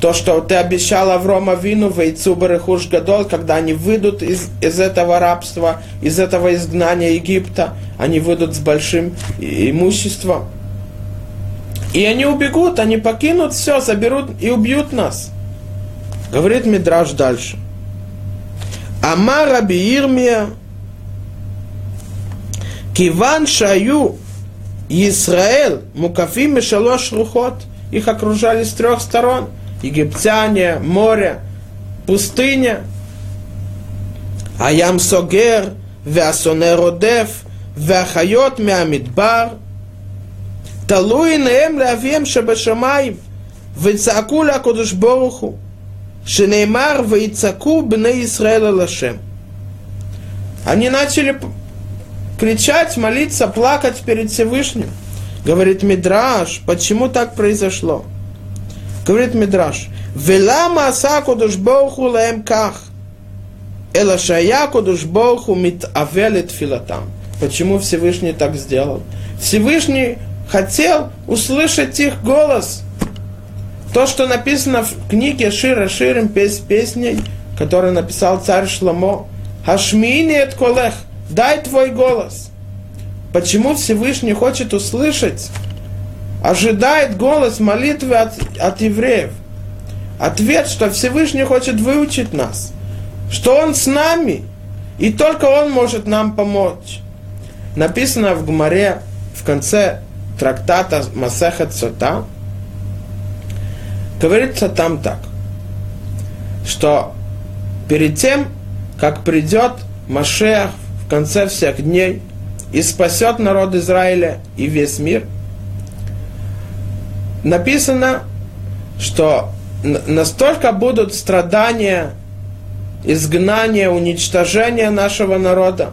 то, что ты обещал Аврома Вину, Вейцу Барахуш Гадол, когда они выйдут из, из этого рабства, из этого изгнания Египта, они выйдут с большим имуществом. И они убегут, они покинут все, заберут и убьют нас. Говорит Мидраш дальше. Ама Раби Ирмия, Киван Шаю Исраэль Мукафим и Рухот. Их окружали с трех сторон. Египтяне, море, пустыня. Аям Согер, Вясонеродев, Вяхайот Мямидбар. Талуин Эм Лавьем Шабашамаев. Вицакуля Кудуш Боруху. Шинеймар Вицаку Бне Исраэля Лашем. Они начали кричать, молиться, плакать перед Всевышним. Говорит Мидраш, почему так произошло? Говорит Мидраш, Велама асаку душбоху лаем ках. Эла шаяку душбоху мит авелит филатам. Почему Всевышний так сделал? Всевышний хотел услышать их голос. То, что написано в книге Шира Ширим, песней, которую написал царь Шламо. Хашмини et колех – дай твой голос. Почему Всевышний хочет услышать, ожидает голос молитвы от, от евреев? Ответ, что Всевышний хочет выучить нас, что Он с нами, и только Он может нам помочь. Написано в Гумаре в конце трактата Масехет Сота, говорится там так, что перед тем, как придет Машех в конце всех дней и спасет народ Израиля и весь мир. Написано, что настолько будут страдания, изгнания, уничтожения нашего народа,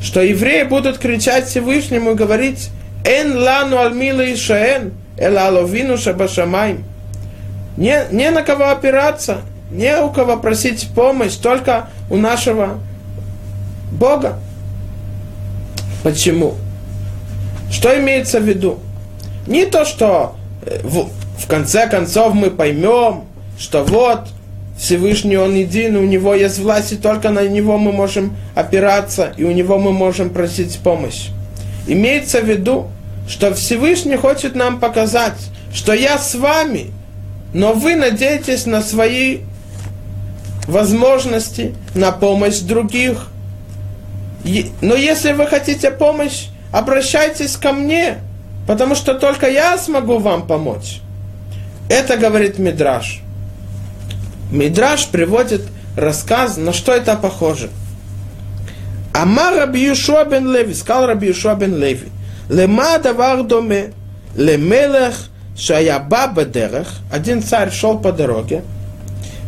что евреи будут кричать Всевышнему и говорить «Эн лану альмила ишаэн, эла аловину шабашамайм». Не, не на кого опираться, не у кого просить помощь, только у нашего Бога. Почему? Что имеется в виду? Не то, что э, в, в конце концов мы поймем, что вот Всевышний Он един, у Него есть власть, и только на Него мы можем опираться, и у Него мы можем просить помощь. Имеется в виду, что Всевышний хочет нам показать, что я с вами, но вы надеетесь на свои возможности, на помощь других, но если вы хотите помощь, обращайтесь ко мне, потому что только я смогу вам помочь. Это говорит Мидраш. Мидраш приводит рассказ, на что это похоже. Амар Раби Юшуа Леви, сказал Раби Юшуа Леви, лема давар доме, лемелех шаяба бедерех, один царь шел по дороге,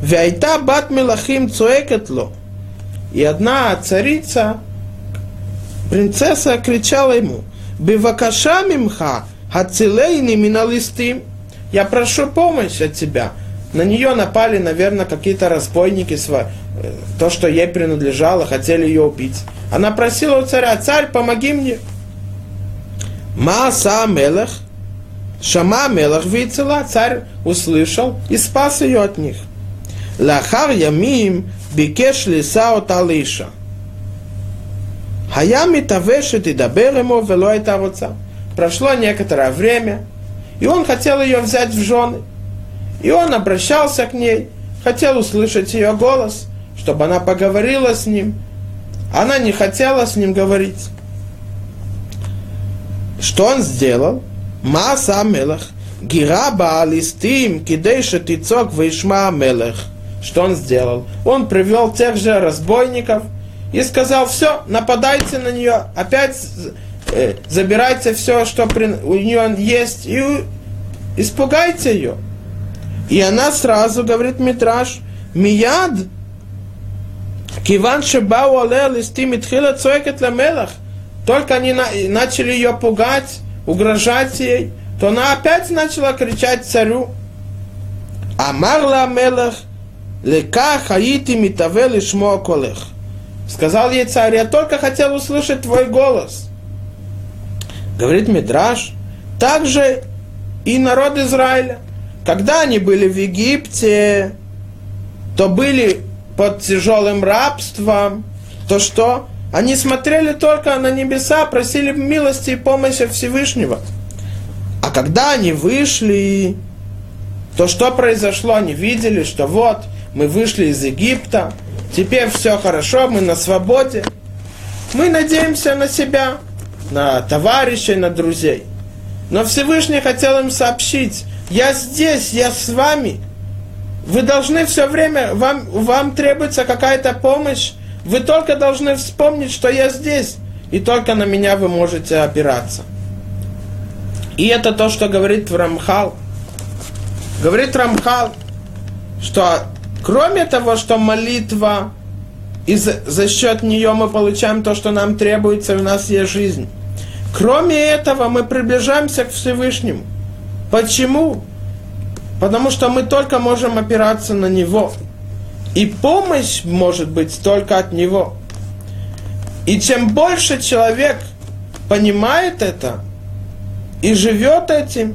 вяйта бат мелахим цуэкетло, и одна царица, принцесса, кричала ему, бивакаша мимха, хацилейни миналистим, я прошу помощь от тебя, на нее напали, наверное, какие-то разбойники, то, что ей принадлежало, хотели ее убить. Она просила у царя, царь, помоги мне. Мааса Мелех, Шама Мелех Вицела, царь услышал и спас ее от них. Лахар Ямим Бикеш Лиса от Алиша. Хая Митавешет и Даберемо Вело это Прошло некоторое время, и он хотел ее взять в жены. И он обращался к ней, хотел услышать ее голос, чтобы она поговорила с ним. Она не хотела с ним говорить. Что он сделал? Маса Мелах. Гираба алистим кидейша тицок вишма Мелах. Что он сделал? Он привел тех же разбойников и сказал, все, нападайте на нее, опять э, забирайте все, что при, у нее есть, и испугайте ее. И она сразу говорит Митраш, Мияд, Киван Шебау Алел Истим Итхила Цойкет Ламелах, только они на, начали ее пугать, угрожать ей, то она опять начала кричать царю. Амарла Мелах, Лека Хаити Митавел Ишмо Колех. Сказал ей царь, я только хотел услышать твой голос. Говорит Мидраш, также и народ Израиля. Когда они были в Египте, то были под тяжелым рабством, то что? Они смотрели только на небеса, просили милости и помощи Всевышнего. А когда они вышли, то что произошло? Они видели, что вот, мы вышли из Египта, теперь все хорошо, мы на свободе. Мы надеемся на себя, на товарищей, на друзей. Но Всевышний хотел им сообщить, я здесь, я с вами. Вы должны все время, вам, вам требуется какая-то помощь, вы только должны вспомнить, что я здесь, и только на меня вы можете опираться. И это то, что говорит Рамхал. Говорит Рамхал, что кроме того, что молитва, и за, счет нее мы получаем то, что нам требуется, у нас есть жизнь. Кроме этого, мы приближаемся к Всевышнему – Почему? Потому что мы только можем опираться на Него. И помощь может быть только от Него. И чем больше человек понимает это и живет этим,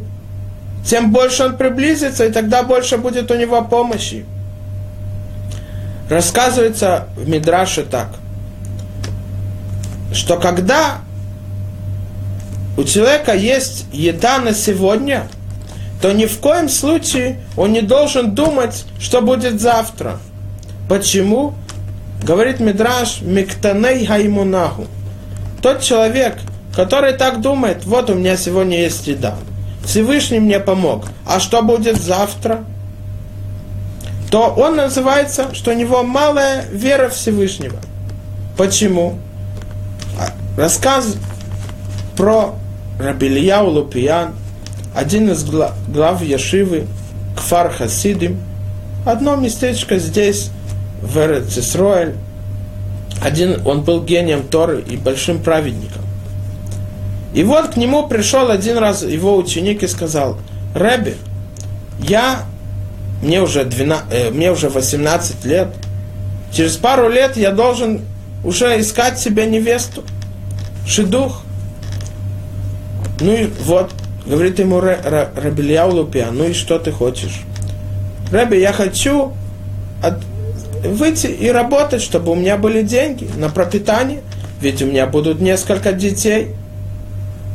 тем больше он приблизится, и тогда больше будет у него помощи. Рассказывается в Мидраше так, что когда у человека есть еда на сегодня – то ни в коем случае он не должен думать, что будет завтра. Почему? Говорит Мидраш Миктаней Хаймунаху. Тот человек, который так думает, вот у меня сегодня есть еда. Всевышний мне помог. А что будет завтра? То он называется, что у него малая вера Всевышнего. Почему? А, рассказ про Рабильяу Лупиян, один из глав Яшивы, Кфар Хасидим, одно местечко здесь, в Эрцисроэль. Один, он был гением Торы и большим праведником. И вот к нему пришел один раз его ученик и сказал, Рэби, я, мне уже, 12, э, мне уже 18 лет, через пару лет я должен уже искать себе невесту, шедух. Ну и вот, Говорит ему Рабильяу Лупия, ну и что ты хочешь? Раби, я хочу от, выйти и работать, чтобы у меня были деньги на пропитание, ведь у меня будут несколько детей.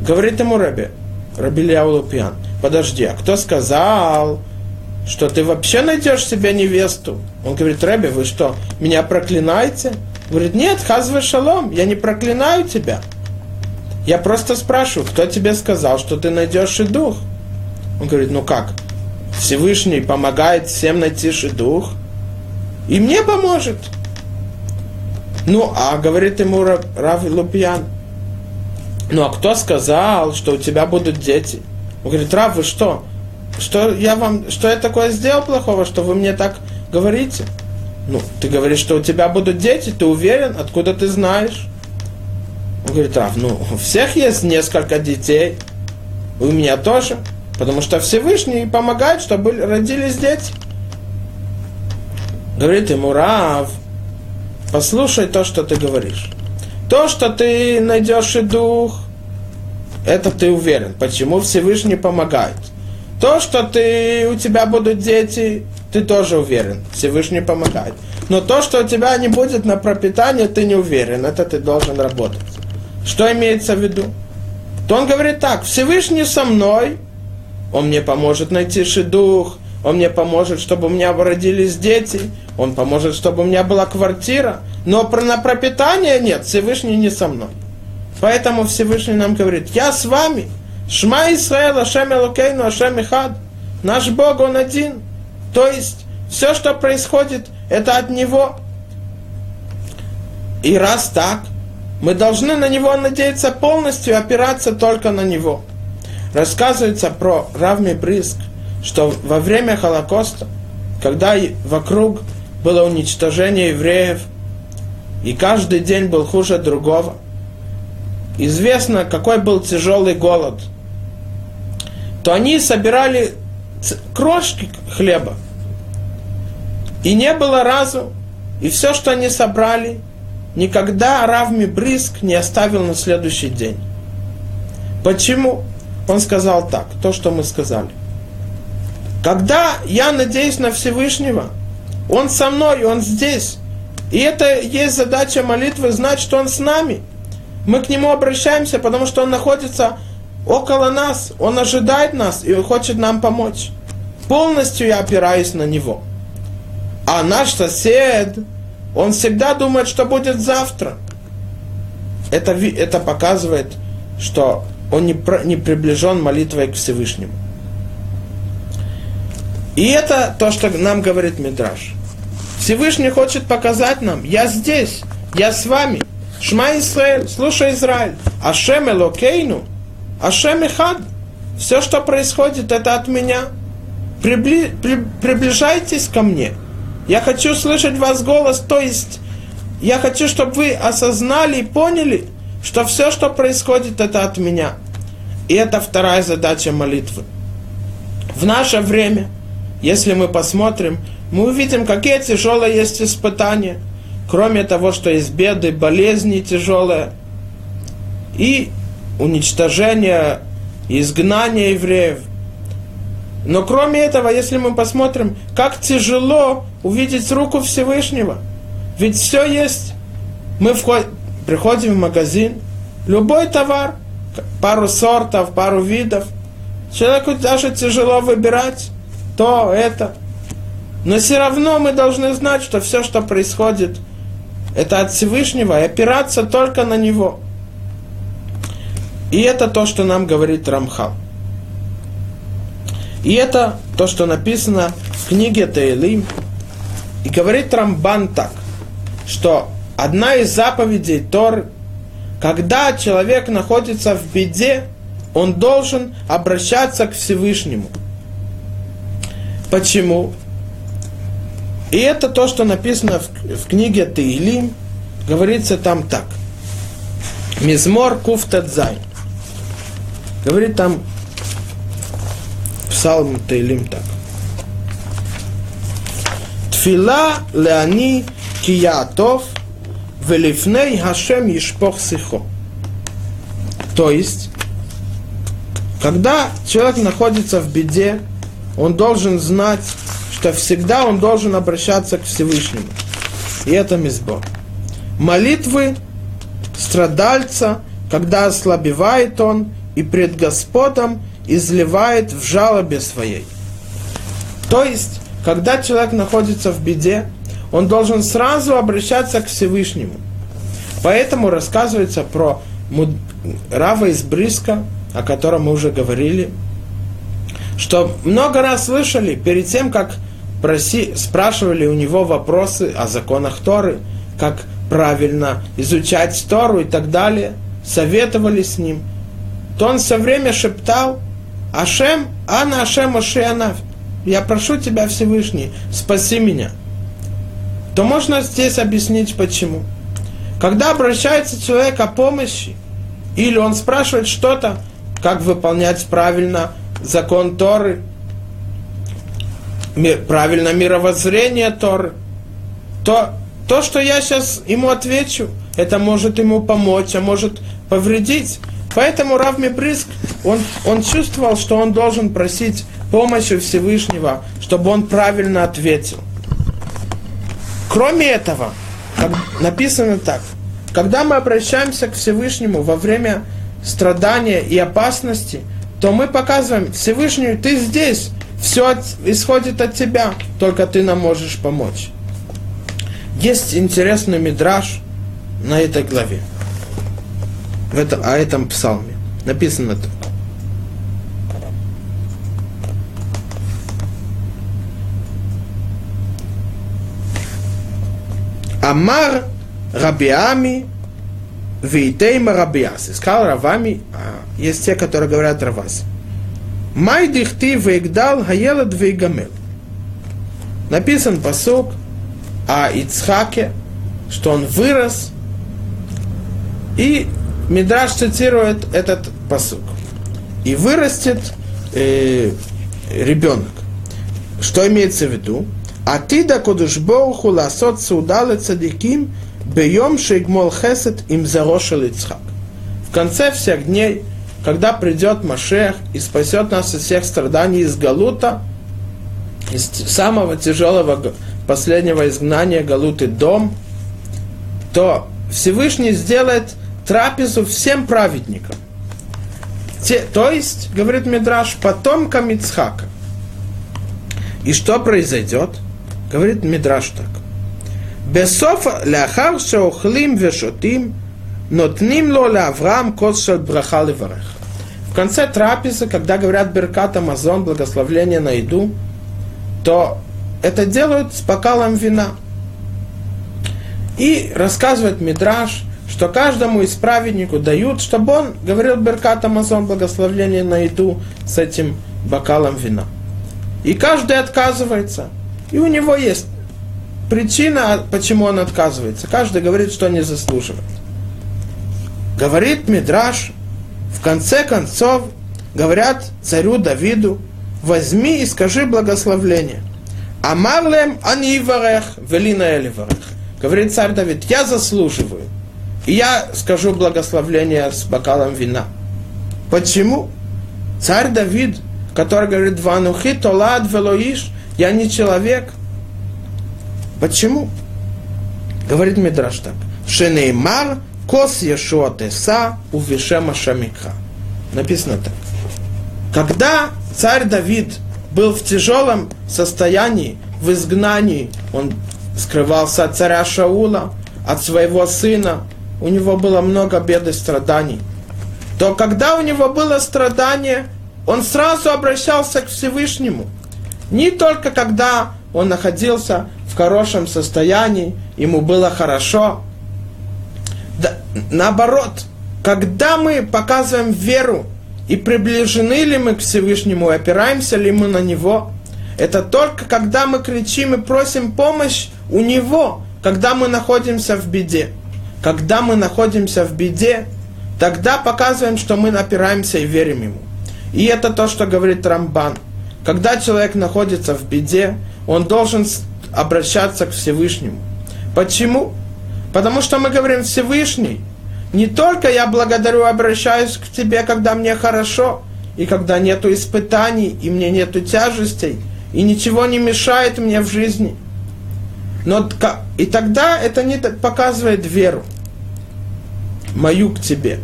Говорит ему Раби, Рабильяу Лупиан, подожди, а кто сказал, что ты вообще найдешь себе невесту? Он говорит, Раби, вы что, меня проклинаете? Говорит, нет, хазве шалом, я не проклинаю тебя. Я просто спрашиваю, кто тебе сказал, что ты найдешь и дух? Он говорит, ну как? Всевышний помогает всем найти дух, и мне поможет. Ну, а говорит ему Рав Лупьян, ну а кто сказал, что у тебя будут дети? Он говорит, Рав, вы что? Что я вам, что я такое сделал плохого, что вы мне так говорите? Ну, ты говоришь, что у тебя будут дети, ты уверен, откуда ты знаешь? Он говорит, Рав, ну, у всех есть несколько детей, у меня тоже, потому что Всевышний помогает, чтобы родились дети. Говорит ему, Рав, послушай то, что ты говоришь. То, что ты найдешь и дух, это ты уверен. Почему Всевышний помогает? То, что ты, у тебя будут дети, ты тоже уверен. Всевышний помогает. Но то, что у тебя не будет на пропитание, ты не уверен. Это ты должен работать. Что имеется в виду? То он говорит так, Всевышний со мной, он мне поможет найти шедух, он мне поможет, чтобы у меня родились дети, он поможет, чтобы у меня была квартира, но про, на пропитание нет, Всевышний не со мной. Поэтому Всевышний нам говорит, я с вами, Шма Исраэл, Ашем Элокейну, Ашем Ихад, наш Бог, Он один. То есть, все, что происходит, это от Него. И раз так, мы должны на него надеяться полностью, опираться только на него. Рассказывается про Равми Бриск, что во время Холокоста, когда вокруг было уничтожение евреев, и каждый день был хуже другого, известно, какой был тяжелый голод, то они собирали крошки хлеба. И не было разу, и все, что они собрали, никогда Равми Бриск не оставил на следующий день. Почему? Он сказал так, то, что мы сказали. Когда я надеюсь на Всевышнего, Он со мной, Он здесь. И это есть задача молитвы, знать, что Он с нами. Мы к Нему обращаемся, потому что Он находится около нас, Он ожидает нас и хочет нам помочь. Полностью я опираюсь на Него. А наш сосед, он всегда думает, что будет завтра. Это, это показывает, что он не, не приближен молитвой к Всевышнему. И это то, что нам говорит Мидраш. Всевышний хочет показать нам, я здесь, я с вами. Шма Исраэль, слушай Израиль. Ашем Элокейну, Ашем Ихад. Все, что происходит, это от меня. Прибли, при, приближайтесь ко мне. Я хочу слышать вас голос, то есть я хочу, чтобы вы осознали и поняли, что все, что происходит, это от меня. И это вторая задача молитвы. В наше время, если мы посмотрим, мы увидим, какие тяжелые есть испытания. Кроме того, что есть беды, болезни тяжелые и уничтожение, изгнание евреев – но кроме этого, если мы посмотрим, как тяжело увидеть руку Всевышнего. Ведь все есть. Мы входим, приходим в магазин, любой товар, пару сортов, пару видов. Человеку даже тяжело выбирать то, это. Но все равно мы должны знать, что все, что происходит, это от Всевышнего, и опираться только на Него. И это то, что нам говорит Рамхал. И это то, что написано в книге Таилим. И говорит Рамбан так, что одна из заповедей Тор, когда человек находится в беде, он должен обращаться к Всевышнему. Почему? И это то, что написано в, в книге Таилим, говорится там так. Мизмор Куфтадзай. Говорит там Псалм Тейлим так. Тфила леани киятов велифней Хашем Ишпох Сихо. То есть, когда человек находится в беде, он должен знать, что всегда он должен обращаться к Всевышнему. И это мизбор. Молитвы страдальца, когда ослабевает он, и пред Господом изливает в жалобе своей. То есть, когда человек находится в беде, он должен сразу обращаться к Всевышнему. Поэтому рассказывается про Рава из Бриска, о котором мы уже говорили, что много раз слышали, перед тем, как проси, спрашивали у него вопросы о законах Торы, как правильно изучать Тору и так далее, советовали с ним, то он все время шептал, Ашем, Ана Ашем Ашианав, я прошу тебя, Всевышний, спаси меня. То можно здесь объяснить почему. Когда обращается человек о помощи, или он спрашивает что-то, как выполнять правильно закон Торы, правильно мировоззрение Торы, то то, что я сейчас ему отвечу, это может ему помочь, а может повредить. Поэтому Рав Мебриск, он, он чувствовал, что он должен просить помощи Всевышнего, чтобы он правильно ответил. Кроме этого, как написано так, когда мы обращаемся к Всевышнему во время страдания и опасности, то мы показываем Всевышнему, ты здесь, все от, исходит от тебя, только ты нам можешь помочь. Есть интересный мидраж на этой главе, в этом, о этом псалме. Написано так. Амар Рабиами Вейтейма Рабиаси. Сказал Равами, а есть те, которые говорят Раваси. Май дихти вейгдал хаелад вейгамел. Написан посок о Ицхаке, что он вырос, и Мидраш цитирует этот посук. И вырастет э, ребенок. Что имеется в виду? А ты да кодушбоуху ласот саудалы цадиким бьем шейгмол хесет им зарошил Ицхак. В конце всех дней, когда придет Машех и спасет нас из всех страданий из Галута, из самого тяжелого последнего изгнания Галуты дом, то Всевышний сделает трапезу всем праведникам. Те, то есть, говорит Мидраш, потомкам Ицхака. И что произойдет? Говорит Мидраш так. Бесофа ляхар шаухлим вешотим, нотним ло лаврам косшел браха леварех. В конце трапезы, когда говорят Беркат Амазон, благословление на еду, то это делают с бокалом вина. И рассказывает Мидраш, что каждому из праведнику дают, чтобы он говорил Беркат Амазон, благословление на еду с этим бокалом вина. И каждый отказывается. И у него есть причина, почему он отказывается. Каждый говорит, что не заслуживает. Говорит Мидраш, в конце концов, говорят царю Давиду, возьми и скажи благословление. Амарлем ани варех, велина эливарех. Говорит царь Давид, я заслуживаю. Я скажу благословление с бокалом вина. Почему? Царь Давид, который говорит, ванухи толад велоиш, я не человек. Почему? Говорит Мидраш так. Шенеймар кос ешуа теса увишема шамикха. Написано так. Когда царь Давид был в тяжелом состоянии, в изгнании, он скрывался от царя Шаула, от своего сына, у него было много бед и страданий, то когда у него было страдание, он сразу обращался к Всевышнему. Не только когда он находился в хорошем состоянии, ему было хорошо. Да, наоборот, когда мы показываем веру и приближены ли мы к Всевышнему, опираемся ли мы на Него, это только когда мы кричим и просим помощь у Него, когда мы находимся в беде. Когда мы находимся в беде, тогда показываем, что мы опираемся и верим Ему. И это то, что говорит Рамбан. Когда человек находится в беде, он должен обращаться к Всевышнему. Почему? Потому что мы говорим Всевышний – не только я благодарю, обращаюсь к тебе, когда мне хорошо, и когда нету испытаний, и мне нету тяжестей, и ничего не мешает мне в жизни. Но и тогда это не показывает веру мою к тебе.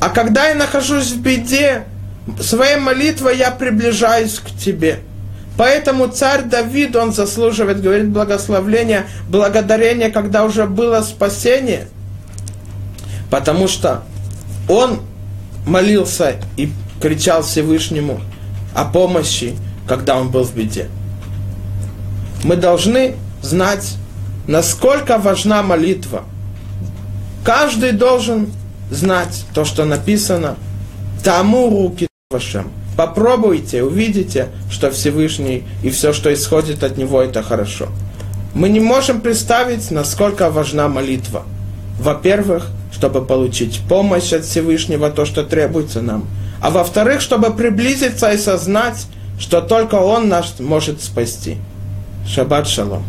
А когда я нахожусь в беде, своей молитвой я приближаюсь к тебе. Поэтому царь Давид, он заслуживает, говорит, благословления, благодарения, когда уже было спасение. Потому что он молился и кричал Всевышнему о помощи, когда он был в беде. Мы должны знать, насколько важна молитва. Каждый должен знать то, что написано. Тому руки вашим. Попробуйте, увидите, что Всевышний и все, что исходит от Него, это хорошо. Мы не можем представить, насколько важна молитва. Во-первых, чтобы получить помощь от Всевышнего, то, что требуется нам. А во-вторых, чтобы приблизиться и сознать, что только Он нас может спасти. Шаббат шалом.